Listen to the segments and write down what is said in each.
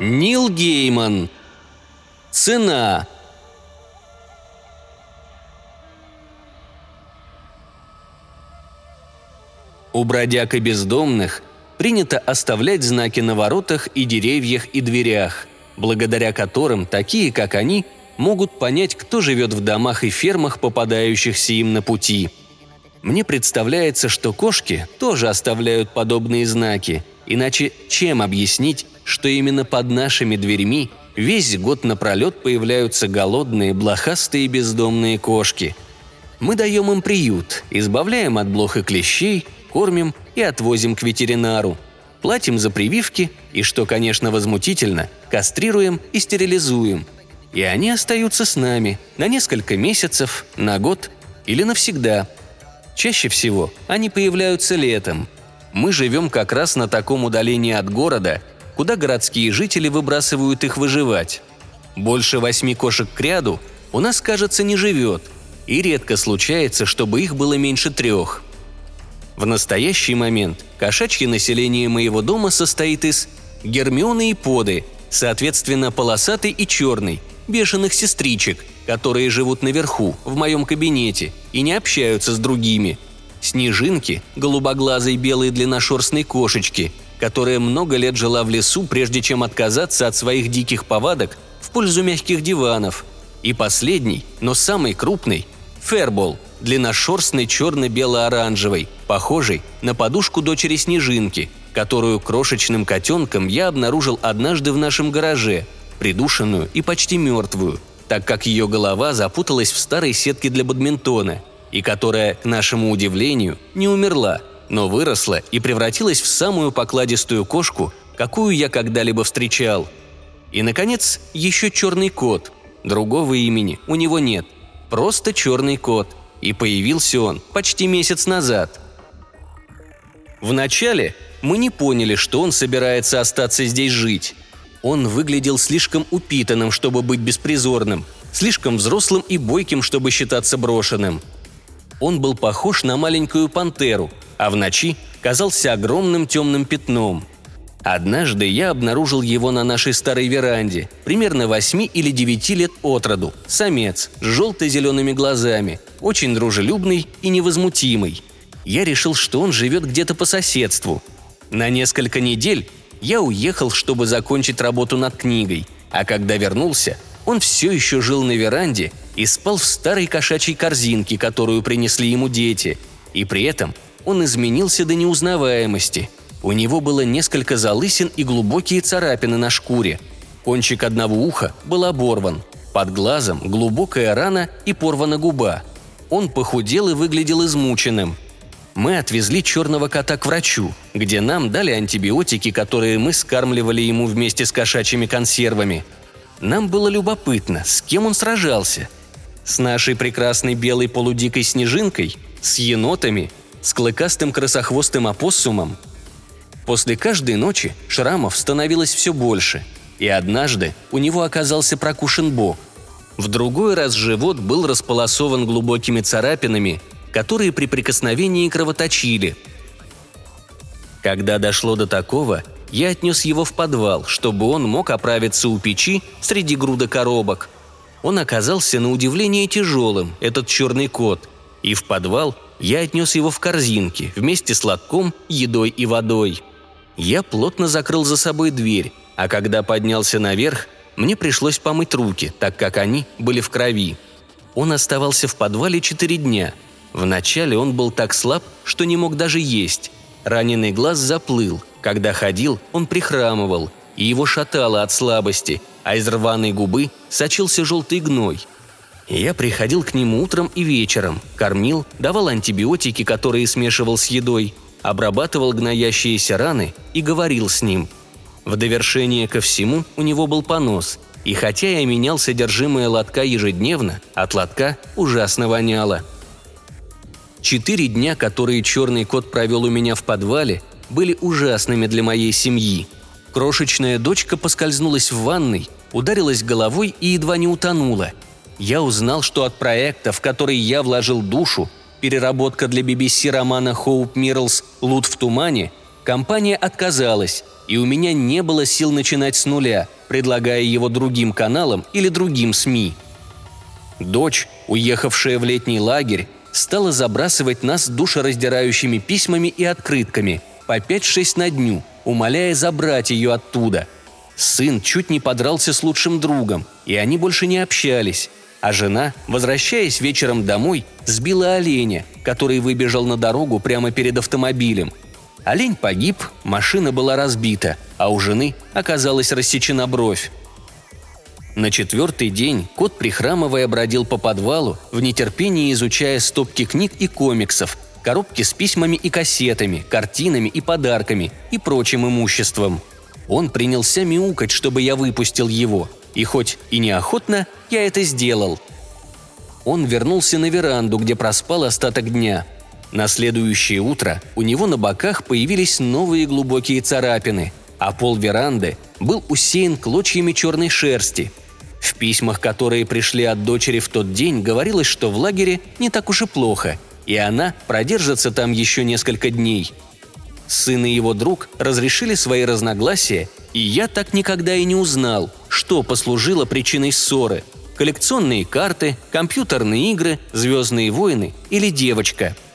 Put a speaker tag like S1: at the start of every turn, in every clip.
S1: Нил Гейман. Цена. У бродяг и бездомных принято оставлять знаки на воротах и деревьях и дверях, благодаря которым такие, как они, могут понять, кто живет в домах и фермах, попадающихся им на пути. Мне представляется, что кошки тоже оставляют подобные знаки, иначе чем объяснить, что именно под нашими дверьми весь год напролет появляются голодные, блохастые бездомные кошки. Мы даем им приют, избавляем от блох и клещей, кормим и отвозим к ветеринару. Платим за прививки и, что, конечно, возмутительно, кастрируем и стерилизуем. И они остаются с нами на несколько месяцев, на год или навсегда. Чаще всего они появляются летом. Мы живем как раз на таком удалении от города, куда городские жители выбрасывают их выживать. Больше восьми кошек к ряду у нас, кажется, не живет, и редко случается, чтобы их было меньше трех – в настоящий момент кошачье население моего дома состоит из Гермионы и Поды, соответственно, полосатый и черный, бешеных сестричек, которые живут наверху, в моем кабинете, и не общаются с другими. Снежинки, голубоглазой белой длинношерстной кошечки, которая много лет жила в лесу, прежде чем отказаться от своих диких повадок в пользу мягких диванов. И последний, но самый крупный – Фербол – длинношерстной черно-бело-оранжевой, похожей на подушку дочери Снежинки, которую крошечным котенком я обнаружил однажды в нашем гараже, придушенную и почти мертвую, так как ее голова запуталась в старой сетке для бадминтона, и которая, к нашему удивлению, не умерла, но выросла и превратилась в самую покладистую кошку, какую я когда-либо встречал. И, наконец, еще черный кот. Другого имени у него нет. Просто черный кот – и появился он почти месяц назад. Вначале мы не поняли, что он собирается остаться здесь жить. Он выглядел слишком упитанным, чтобы быть беспризорным, слишком взрослым и бойким, чтобы считаться брошенным. Он был похож на маленькую пантеру, а в ночи казался огромным темным пятном. Однажды я обнаружил его на нашей старой веранде, примерно восьми или девяти лет от роду, самец, с желто-зелеными глазами, очень дружелюбный и невозмутимый. Я решил, что он живет где-то по соседству. На несколько недель я уехал, чтобы закончить работу над книгой, а когда вернулся, он все еще жил на веранде и спал в старой кошачьей корзинке, которую принесли ему дети, и при этом он изменился до неузнаваемости – у него было несколько залысин и глубокие царапины на шкуре. Кончик одного уха был оборван. Под глазом глубокая рана и порвана губа. Он похудел и выглядел измученным. Мы отвезли черного кота к врачу, где нам дали антибиотики, которые мы скармливали ему вместе с кошачьими консервами. Нам было любопытно, с кем он сражался. С нашей прекрасной белой полудикой снежинкой, с енотами, с клыкастым красохвостым опоссумом – После каждой ночи шрамов становилось все больше, и однажды у него оказался прокушен бок. В другой раз живот был располосован глубокими царапинами, которые при прикосновении кровоточили. Когда дошло до такого, я отнес его в подвал, чтобы он мог оправиться у печи среди груда коробок. Он оказался на удивление тяжелым, этот черный кот, и в подвал я отнес его в корзинке вместе с лотком, едой и водой – я плотно закрыл за собой дверь, а когда поднялся наверх, мне пришлось помыть руки, так как они были в крови. Он оставался в подвале четыре дня. Вначале он был так слаб, что не мог даже есть. Раненый глаз заплыл. Когда ходил, он прихрамывал, и его шатало от слабости, а из рваной губы сочился желтый гной. Я приходил к нему утром и вечером, кормил, давал антибиотики, которые смешивал с едой – обрабатывал гноящиеся раны и говорил с ним. В довершение ко всему у него был понос, и хотя я менял содержимое лотка ежедневно, от лотка ужасно воняло. Четыре дня, которые черный кот провел у меня в подвале, были ужасными для моей семьи. Крошечная дочка поскользнулась в ванной, ударилась головой и едва не утонула. Я узнал, что от проекта, в который я вложил душу, переработка для BBC романа Хоуп Мирлс «Лут в тумане», компания отказалась, и у меня не было сил начинать с нуля, предлагая его другим каналам или другим СМИ. Дочь, уехавшая в летний лагерь, стала забрасывать нас душераздирающими письмами и открытками по 5-6 на дню, умоляя забрать ее оттуда. Сын чуть не подрался с лучшим другом, и они больше не общались. А жена, возвращаясь вечером домой, сбила оленя, который выбежал на дорогу прямо перед автомобилем. Олень погиб, машина была разбита, а у жены оказалась рассечена бровь. На четвертый день кот, прихрамывая, бродил по подвалу, в нетерпении изучая стопки книг и комиксов, коробки с письмами и кассетами, картинами и подарками и прочим имуществом. Он принялся мяукать, чтобы я выпустил его, и хоть и неохотно, я это сделал. Он вернулся на веранду, где проспал остаток дня. На следующее утро у него на боках появились новые глубокие царапины, а пол веранды был усеян клочьями черной шерсти. В письмах, которые пришли от дочери в тот день, говорилось, что в лагере не так уж и плохо, и она продержится там еще несколько дней. Сын и его друг разрешили свои разногласия, и я так никогда и не узнал, что послужило причиной ссоры – коллекционные карты, компьютерные игры, «Звездные войны» или девочка –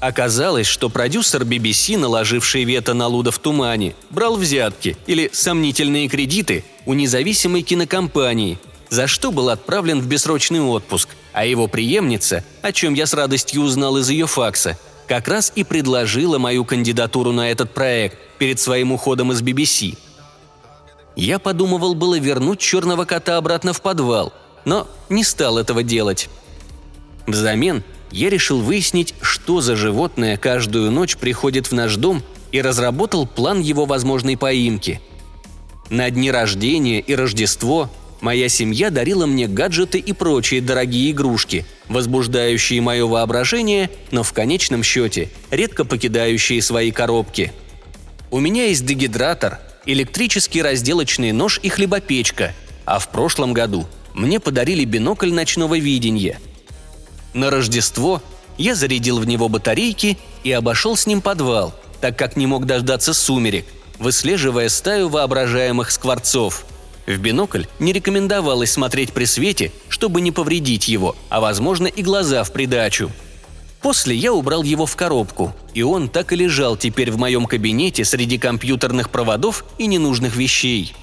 S1: Оказалось, что продюсер BBC, наложивший вето на Луда в тумане, брал взятки или сомнительные кредиты у независимой кинокомпании, за что был отправлен в бессрочный отпуск, а его преемница, о чем я с радостью узнал из ее факса, как раз и предложила мою кандидатуру на этот проект перед своим уходом из BBC. Я подумывал было вернуть черного кота обратно в подвал, но не стал этого делать. Взамен я решил выяснить, что за животное каждую ночь приходит в наш дом и разработал план его возможной поимки. На дни рождения и Рождество моя семья дарила мне гаджеты и прочие дорогие игрушки, возбуждающие мое воображение, но в конечном счете редко покидающие свои коробки. У меня есть дегидратор, электрический разделочный нож и хлебопечка, а в прошлом году мне подарили бинокль ночного видения – на Рождество я зарядил в него батарейки и обошел с ним подвал, так как не мог дождаться сумерек, выслеживая стаю воображаемых скворцов. В бинокль не рекомендовалось смотреть при свете, чтобы не повредить его, а возможно и глаза в придачу. После я убрал его в коробку, и он так и лежал теперь в моем кабинете среди компьютерных проводов и ненужных вещей.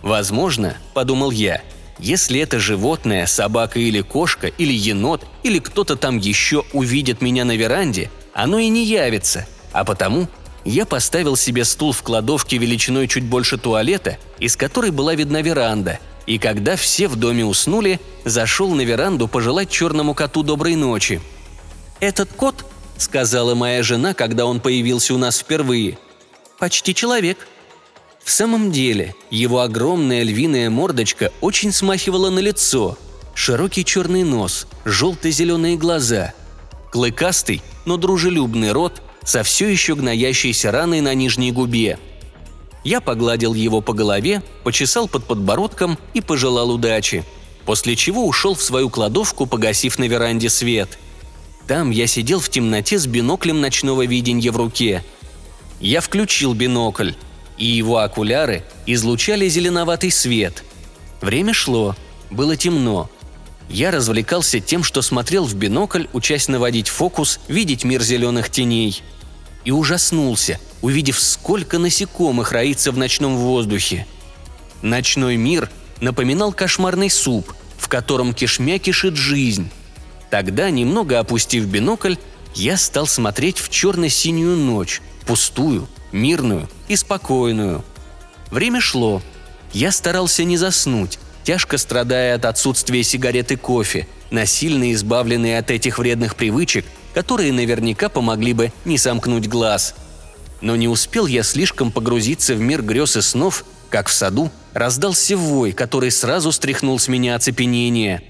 S1: Возможно, подумал я, если это животное, собака или кошка, или енот, или кто-то там еще увидит меня на веранде, оно и не явится, а потому я поставил себе стул в кладовке величиной чуть больше туалета, из которой была видна веранда, и когда все в доме уснули, зашел на веранду пожелать черному коту доброй ночи. «Этот кот», — сказала моя жена, когда он появился у нас впервые, — «почти человек», в самом деле, его огромная львиная мордочка очень смахивала на лицо. Широкий черный нос, желто-зеленые глаза. Клыкастый, но дружелюбный рот со все еще гноящейся раной на нижней губе. Я погладил его по голове, почесал под подбородком и пожелал удачи. После чего ушел в свою кладовку, погасив на веранде свет. Там я сидел в темноте с биноклем ночного видения в руке. Я включил бинокль и его окуляры излучали зеленоватый свет. Время шло, было темно. Я развлекался тем, что смотрел в бинокль, учась наводить фокус, видеть мир зеленых теней. И ужаснулся, увидев, сколько насекомых роится в ночном воздухе. Ночной мир напоминал кошмарный суп, в котором кишмя кишит жизнь. Тогда, немного опустив бинокль, я стал смотреть в черно-синюю ночь, пустую, мирную и спокойную. Время шло. Я старался не заснуть, тяжко страдая от отсутствия сигарет и кофе, насильно избавленный от этих вредных привычек, которые наверняка помогли бы не сомкнуть глаз. Но не успел я слишком погрузиться в мир грез и снов, как в саду раздался вой, который сразу стряхнул с меня оцепенение.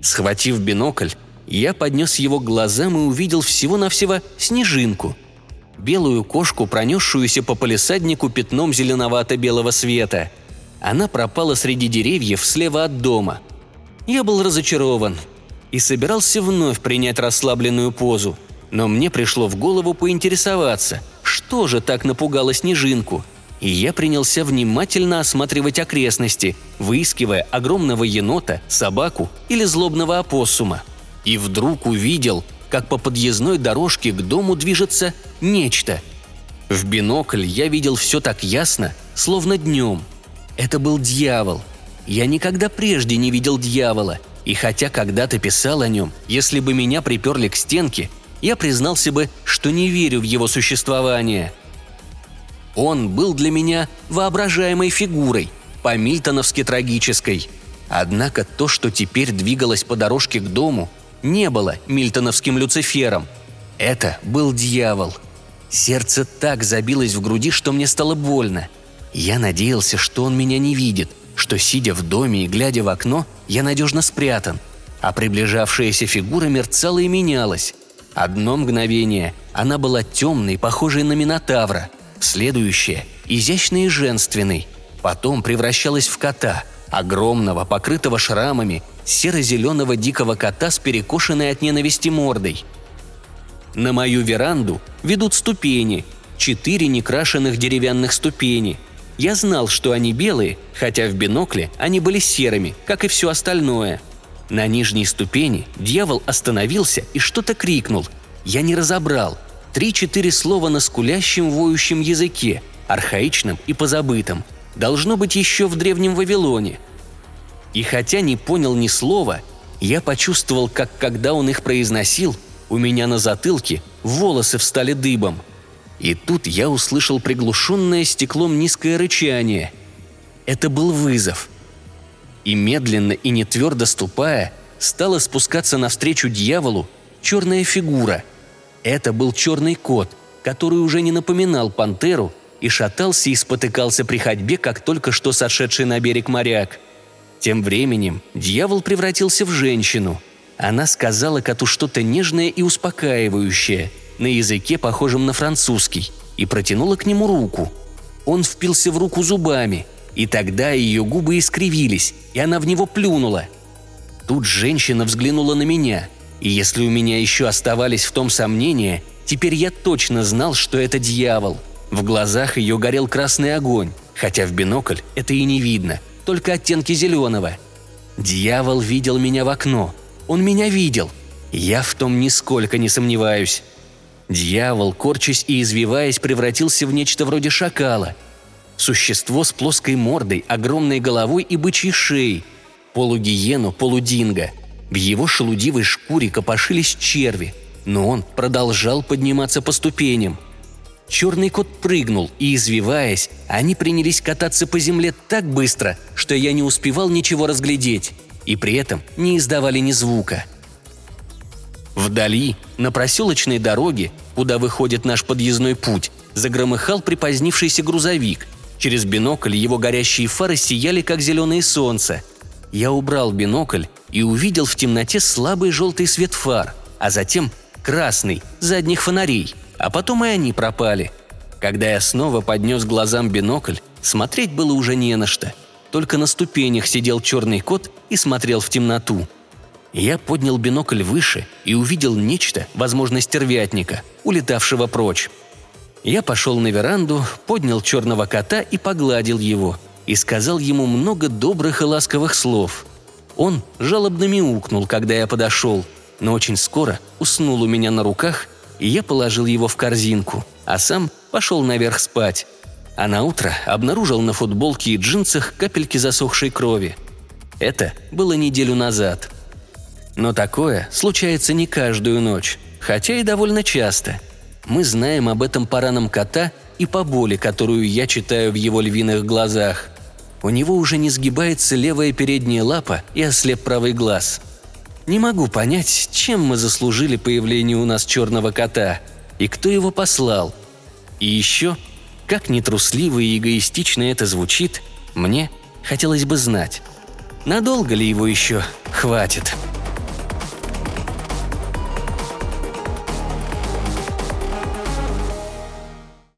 S1: Схватив бинокль, я поднес его к глазам и увидел всего-навсего снежинку – белую кошку, пронесшуюся по полисаднику пятном зеленовато-белого света. Она пропала среди деревьев слева от дома. Я был разочарован и собирался вновь принять расслабленную позу, но мне пришло в голову поинтересоваться, что же так напугало снежинку. И я принялся внимательно осматривать окрестности, выискивая огромного енота, собаку или злобного опоссума. И вдруг увидел, как по подъездной дорожке к дому движется нечто. В бинокль я видел все так ясно, словно днем. Это был дьявол. Я никогда прежде не видел дьявола, и хотя когда-то писал о нем, если бы меня приперли к стенке, я признался бы, что не верю в его существование. Он был для меня воображаемой фигурой, по-мильтоновски трагической. Однако то, что теперь двигалось по дорожке к дому, не было мильтоновским Люцифером. Это был дьявол. Сердце так забилось в груди, что мне стало больно. Я надеялся, что он меня не видит, что, сидя в доме и глядя в окно, я надежно спрятан. А приближавшаяся фигура мерцала и менялась. Одно мгновение она была темной, похожей на Минотавра. Следующее – изящной и женственной. Потом превращалась в кота, огромного, покрытого шрамами, серо-зеленого дикого кота с перекошенной от ненависти мордой. На мою веранду ведут ступени, четыре некрашенных деревянных ступени. Я знал, что они белые, хотя в бинокле они были серыми, как и все остальное. На нижней ступени дьявол остановился и что-то крикнул. Я не разобрал. Три-четыре слова на скулящем воющем языке, архаичном и позабытом. Должно быть еще в Древнем Вавилоне – и хотя не понял ни слова, я почувствовал, как когда он их произносил, у меня на затылке волосы встали дыбом. И тут я услышал приглушенное стеклом низкое рычание. Это был вызов. И медленно и не твердо ступая, стала спускаться навстречу дьяволу черная фигура. Это был черный кот, который уже не напоминал пантеру и шатался и спотыкался при ходьбе, как только что сошедший на берег моряк – тем временем дьявол превратился в женщину. Она сказала коту что-то нежное и успокаивающее, на языке, похожем на французский, и протянула к нему руку. Он впился в руку зубами, и тогда ее губы искривились, и она в него плюнула. Тут женщина взглянула на меня, и если у меня еще оставались в том сомнения, теперь я точно знал, что это дьявол. В глазах ее горел красный огонь, хотя в бинокль это и не видно – только оттенки зеленого. Дьявол видел меня в окно. Он меня видел. Я в том нисколько не сомневаюсь. Дьявол, корчась и извиваясь, превратился в нечто вроде шакала. Существо с плоской мордой, огромной головой и бычьей шеей. Полугиену, полудинго. В его шелудивой шкуре копошились черви, но он продолжал подниматься по ступеням – Черный кот прыгнул, и, извиваясь, они принялись кататься по земле так быстро, что я не успевал ничего разглядеть, и при этом не издавали ни звука. Вдали, на проселочной дороге, куда выходит наш подъездной путь, загромыхал припозднившийся грузовик. Через бинокль его горящие фары сияли, как зеленое солнце. Я убрал бинокль и увидел в темноте слабый желтый свет фар, а затем красный задних фонарей – а потом и они пропали. Когда я снова поднес глазам бинокль, смотреть было уже не на что. Только на ступенях сидел черный кот и смотрел в темноту. Я поднял бинокль выше и увидел нечто, возможно, стервятника, улетавшего прочь. Я пошел на веранду, поднял черного кота и погладил его, и сказал ему много добрых и ласковых слов. Он жалобно мяукнул, когда я подошел, но очень скоро уснул у меня на руках и я положил его в корзинку, а сам пошел наверх спать. А на утро обнаружил на футболке и джинсах капельки засохшей крови. Это было неделю назад. Но такое случается не каждую ночь, хотя и довольно часто. Мы знаем об этом по ранам кота и по боли, которую я читаю в его львиных глазах. У него уже не сгибается левая передняя лапа и ослеп правый глаз – не могу понять, чем мы заслужили появление у нас черного кота и кто его послал. И еще, как нетрусливо и эгоистично это звучит, мне хотелось бы знать, надолго ли его еще хватит.